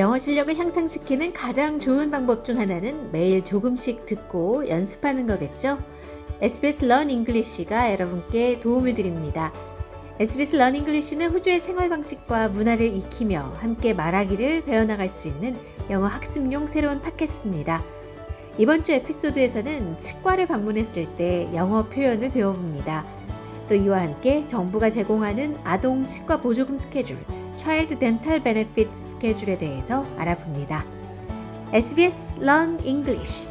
영어 실력을 향상시키는 가장 좋은 방법 중 하나는 매일 조금씩 듣고 연습하는 거겠죠? SBS Learn English가 여러분께 도움을 드립니다. SBS Learn English는 호주의 생활 방식과 문화를 익히며 함께 말하기를 배워나갈 수 있는 영어 학습용 새로운 팟캐스트입니다. 이번 주 에피소드에서는 치과를 방문했을 때 영어 표현을 배워봅니다. 또 이와 함께 정부가 제공하는 아동 치과 보조금 스케줄, Child Dental Benefit 스케줄에 대해서 알아봅니다. SBS Learn English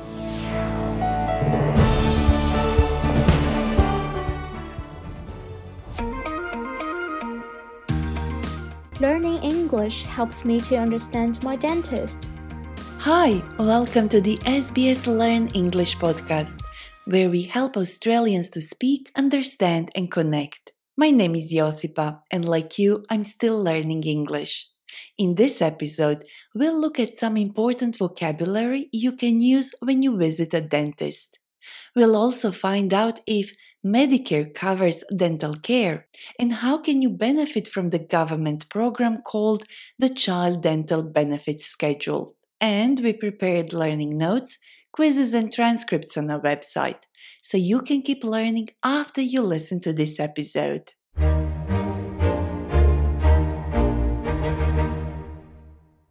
Learning English helps me to understand my dentist. Hi, welcome to the SBS Learn English podcast, where we help Australians to speak, understand, and connect. My name is Josipa, and like you, I'm still learning English. In this episode, we'll look at some important vocabulary you can use when you visit a dentist. We'll also find out if Medicare covers dental care and how can you benefit from the government program called the Child Dental Benefits Schedule. And we prepared learning notes, quizzes, and transcripts on our website, so you can keep learning after you listen to this episode.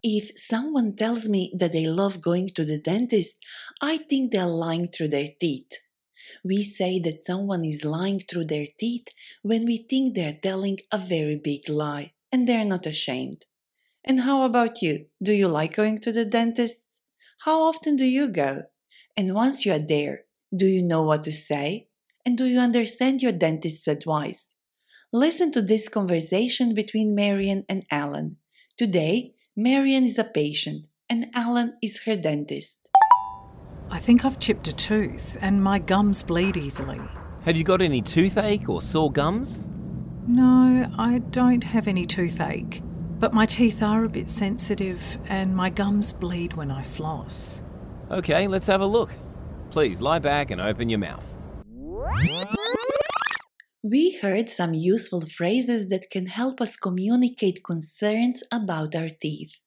If someone tells me that they love going to the dentist, I think they're lying through their teeth. We say that someone is lying through their teeth when we think they're telling a very big lie and they're not ashamed. And how about you? Do you like going to the dentist? How often do you go? And once you are there, do you know what to say? And do you understand your dentist's advice? Listen to this conversation between Marian and Alan. Today, Marian is a patient and Alan is her dentist. I think I've chipped a tooth and my gums bleed easily. Have you got any toothache or sore gums? No, I don't have any toothache, but my teeth are a bit sensitive and my gums bleed when I floss. Okay, let's have a look. Please lie back and open your mouth. We heard some useful phrases that can help us communicate concerns about our teeth.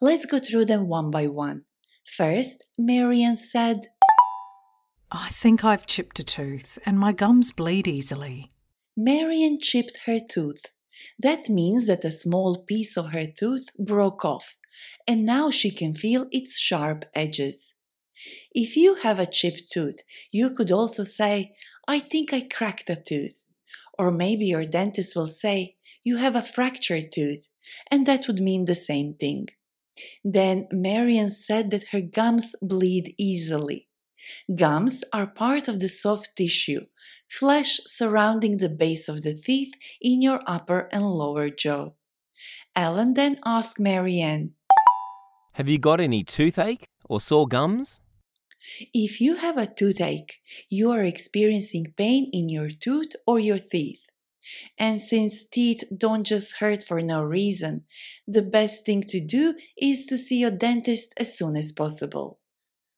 Let's go through them one by one. First, Marian said, I think I've chipped a tooth and my gums bleed easily. Marian chipped her tooth. That means that a small piece of her tooth broke off, and now she can feel its sharp edges. If you have a chipped tooth, you could also say, I think I cracked a tooth. Or maybe your dentist will say, You have a fractured tooth, and that would mean the same thing. Then Marian said that her gums bleed easily. Gums are part of the soft tissue, flesh surrounding the base of the teeth in your upper and lower jaw. Alan then asked Marianne, Have you got any toothache or sore gums? If you have a toothache, you are experiencing pain in your tooth or your teeth. And since teeth don't just hurt for no reason, the best thing to do is to see your dentist as soon as possible.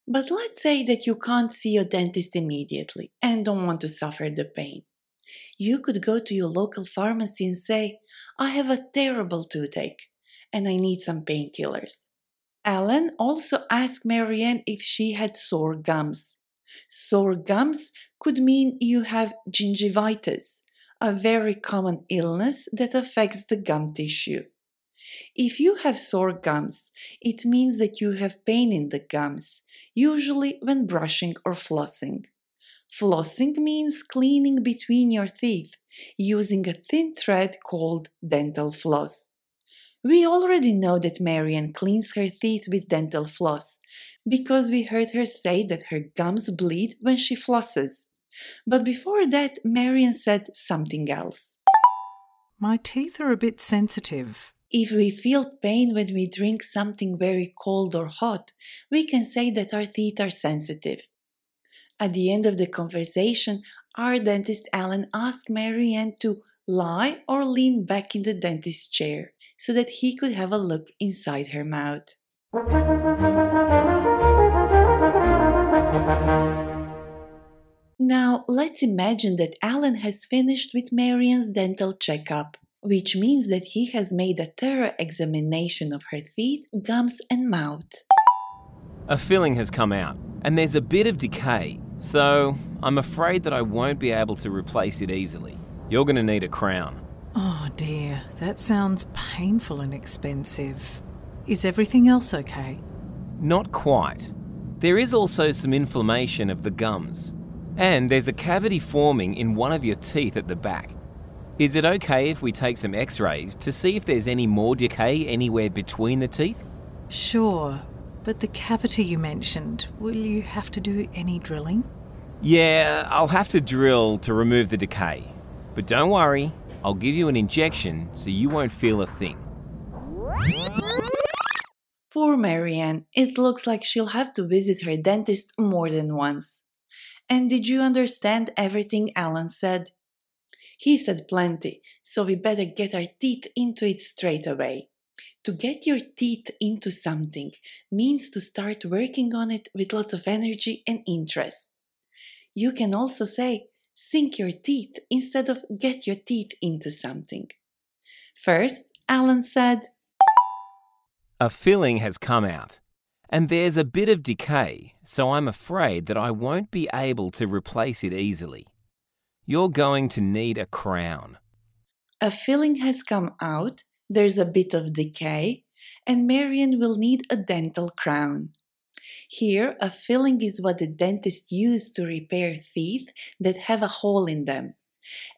But let's say that you can't see your dentist immediately and don't want to suffer the pain. You could go to your local pharmacy and say, I have a terrible toothache and I need some painkillers. Alan also asked Marianne if she had sore gums. Sore gums could mean you have gingivitis, a very common illness that affects the gum tissue. If you have sore gums, it means that you have pain in the gums, usually when brushing or flossing. Flossing means cleaning between your teeth using a thin thread called dental floss. We already know that Marian cleans her teeth with dental floss because we heard her say that her gums bleed when she flosses. But before that, Marian said something else. My teeth are a bit sensitive. If we feel pain when we drink something very cold or hot, we can say that our teeth are sensitive. At the end of the conversation, our dentist Alan asked Marianne to lie or lean back in the dentist's chair so that he could have a look inside her mouth. Now, let's imagine that Alan has finished with Marian's dental checkup. Which means that he has made a thorough examination of her teeth, gums, and mouth. A filling has come out, and there's a bit of decay, so I'm afraid that I won't be able to replace it easily. You're going to need a crown. Oh dear, that sounds painful and expensive. Is everything else okay? Not quite. There is also some inflammation of the gums, and there's a cavity forming in one of your teeth at the back. Is it okay if we take some x rays to see if there's any more decay anywhere between the teeth? Sure, but the cavity you mentioned, will you have to do any drilling? Yeah, I'll have to drill to remove the decay. But don't worry, I'll give you an injection so you won't feel a thing. Poor Marianne, it looks like she'll have to visit her dentist more than once. And did you understand everything Alan said? He said plenty, so we better get our teeth into it straight away. To get your teeth into something means to start working on it with lots of energy and interest. You can also say, sink your teeth instead of get your teeth into something. First, Alan said, A filling has come out, and there's a bit of decay, so I'm afraid that I won't be able to replace it easily. You're going to need a crown. A filling has come out, there's a bit of decay, and Marian will need a dental crown. Here, a filling is what the dentist used to repair teeth that have a hole in them.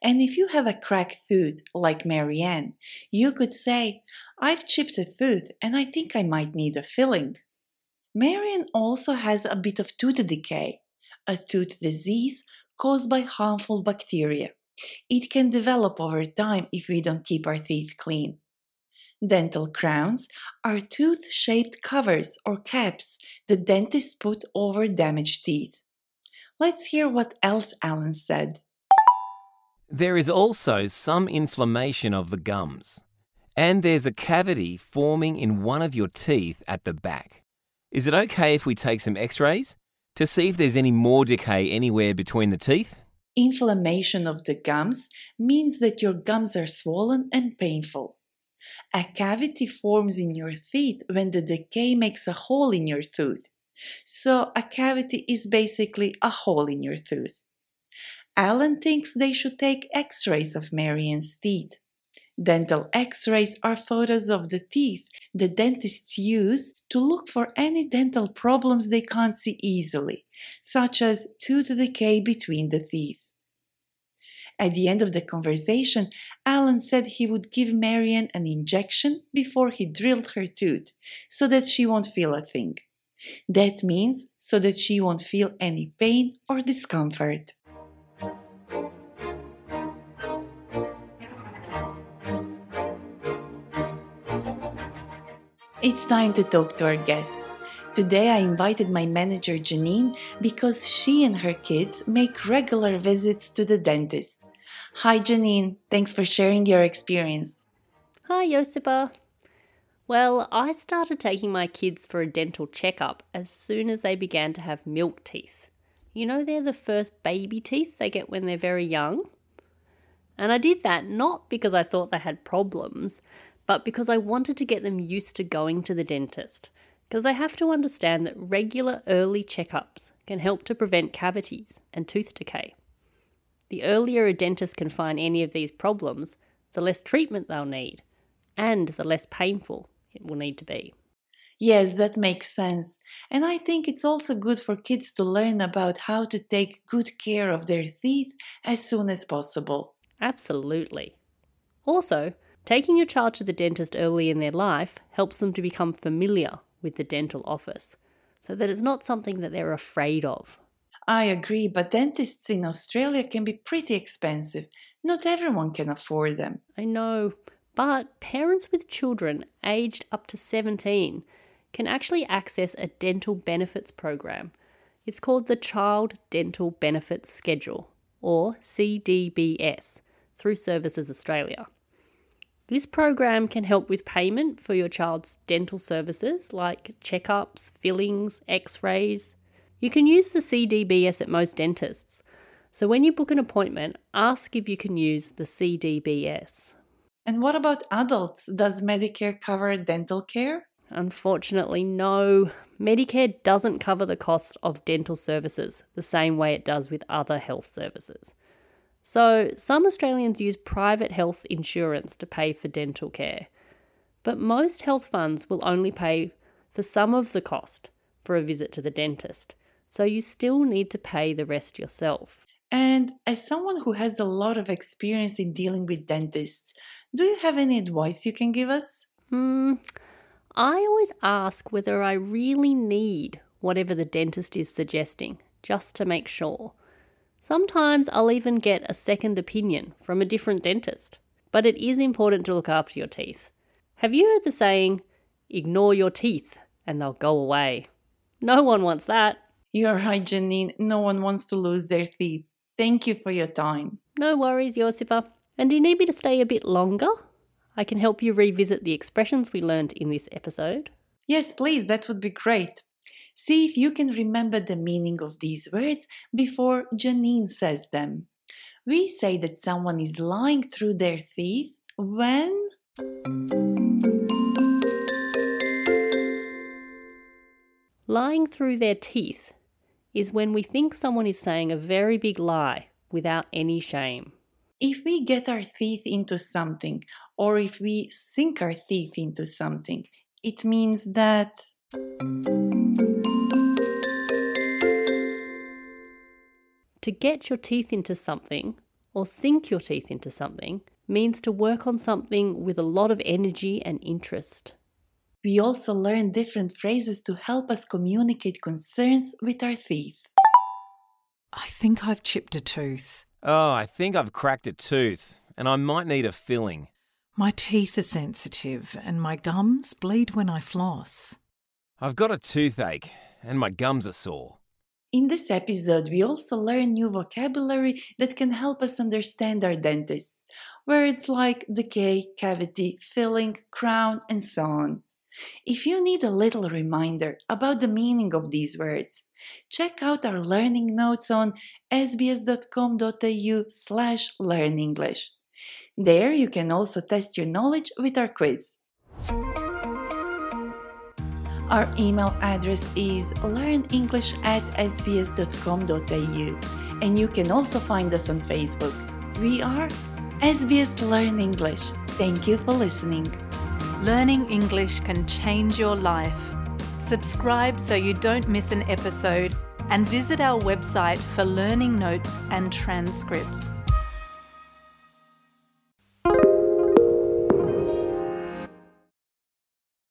And if you have a cracked tooth, like Marianne, you could say, I've chipped a tooth and I think I might need a filling. Marianne also has a bit of tooth decay, a tooth disease caused by harmful bacteria. It can develop over time if we don't keep our teeth clean. Dental crowns are tooth shaped covers or caps the dentists put over damaged teeth. Let's hear what else Alan said. There is also some inflammation of the gums, and there's a cavity forming in one of your teeth at the back. Is it okay if we take some x rays to see if there's any more decay anywhere between the teeth? Inflammation of the gums means that your gums are swollen and painful. A cavity forms in your teeth when the decay makes a hole in your tooth. So, a cavity is basically a hole in your tooth. Alan thinks they should take x rays of Marian's teeth. Dental x rays are photos of the teeth the dentists use to look for any dental problems they can't see easily, such as tooth decay between the teeth. At the end of the conversation, Alan said he would give Marian an injection before he drilled her tooth so that she won't feel a thing. That means so that she won't feel any pain or discomfort. It's time to talk to our guest. Today I invited my manager Janine because she and her kids make regular visits to the dentist. Hi Janine, thanks for sharing your experience. Hi, Josipa. Well, I started taking my kids for a dental checkup as soon as they began to have milk teeth. You know, they're the first baby teeth they get when they're very young. And I did that not because I thought they had problems, but because I wanted to get them used to going to the dentist. Because they have to understand that regular early checkups can help to prevent cavities and tooth decay. The earlier a dentist can find any of these problems, the less treatment they'll need, and the less painful it will need to be. Yes, that makes sense. And I think it's also good for kids to learn about how to take good care of their teeth as soon as possible. Absolutely. Also, taking your child to the dentist early in their life helps them to become familiar with the dental office so that it's not something that they're afraid of. I agree, but dentists in Australia can be pretty expensive. Not everyone can afford them. I know, but parents with children aged up to 17 can actually access a dental benefits program. It's called the Child Dental Benefits Schedule, or CDBS, through Services Australia. This program can help with payment for your child's dental services like checkups, fillings, x rays. You can use the CDBS at most dentists, so when you book an appointment, ask if you can use the CDBS. And what about adults? Does Medicare cover dental care? Unfortunately, no. Medicare doesn't cover the cost of dental services the same way it does with other health services. So, some Australians use private health insurance to pay for dental care. But most health funds will only pay for some of the cost for a visit to the dentist. So, you still need to pay the rest yourself. And as someone who has a lot of experience in dealing with dentists, do you have any advice you can give us? Hmm. I always ask whether I really need whatever the dentist is suggesting, just to make sure. Sometimes I'll even get a second opinion from a different dentist. But it is important to look after your teeth. Have you heard the saying, ignore your teeth and they'll go away? No one wants that. You're right, Janine. No one wants to lose their teeth. Thank you for your time. No worries, Josipa. And do you need me to stay a bit longer? I can help you revisit the expressions we learned in this episode. Yes, please, that would be great. See if you can remember the meaning of these words before Janine says them. We say that someone is lying through their teeth when. Lying through their teeth is when we think someone is saying a very big lie without any shame. If we get our teeth into something, or if we sink our teeth into something, it means that. To get your teeth into something or sink your teeth into something means to work on something with a lot of energy and interest. We also learn different phrases to help us communicate concerns with our teeth. I think I've chipped a tooth. Oh, I think I've cracked a tooth and I might need a filling. My teeth are sensitive and my gums bleed when I floss. I've got a toothache and my gums are sore. In this episode, we also learn new vocabulary that can help us understand our dentists. Words like decay, cavity, filling, crown, and so on. If you need a little reminder about the meaning of these words, check out our learning notes on sbs.com.au slash learnenglish. There you can also test your knowledge with our quiz. Our email address is learnenglish at sbs.com.au and you can also find us on Facebook. We are SBS Learn English. Thank you for listening. Learning English can change your life. Subscribe so you don't miss an episode and visit our website for learning notes and transcripts.